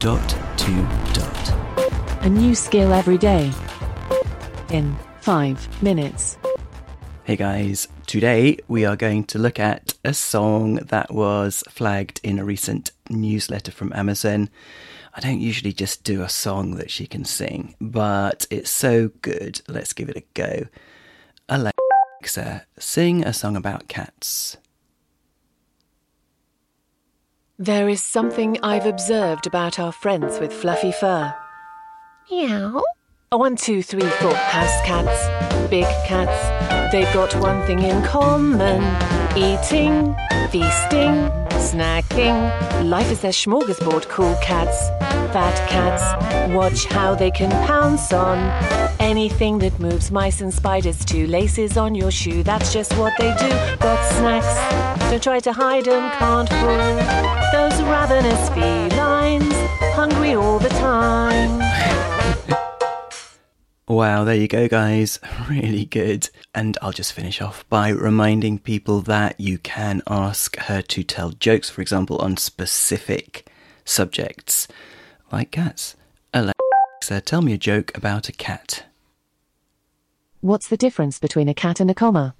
Dot to dot. A new skill every day. In five minutes. Hey guys, today we are going to look at a song that was flagged in a recent newsletter from Amazon. I don't usually just do a song that she can sing, but it's so good, let's give it a go. Alexa, sing a song about cats. There is something I've observed about our friends with fluffy fur. Meow. One, two, three, four. House cats, big cats. They've got one thing in common eating, feasting, snacking. Life is their smorgasbord, cool cats. Fat cats, watch how they can pounce on anything that moves mice and spiders. Two laces on your shoe, that's just what they do. Got snacks, don't try to hide them, can't fool those ravenous felines, Wow, there you go, guys. Really good. And I'll just finish off by reminding people that you can ask her to tell jokes, for example, on specific subjects like cats. Alexa, tell me a joke about a cat. What's the difference between a cat and a comma?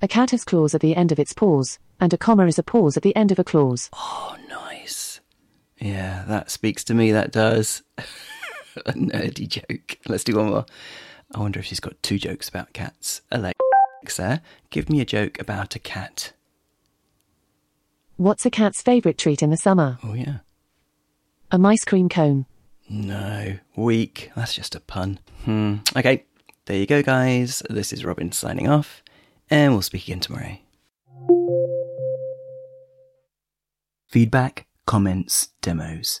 A cat has claws at the end of its paws, and a comma is a pause at the end of a clause. Oh, nice. Yeah, that speaks to me, that does. a nerdy joke. Let's do one more. I wonder if she's got two jokes about cats. Alexa, give me a joke about a cat. What's a cat's favourite treat in the summer? Oh, yeah. A mice cream cone. No, weak. That's just a pun. Hmm. Okay, there you go, guys. This is Robin signing off, and we'll speak again tomorrow. Feedback, comments, demos.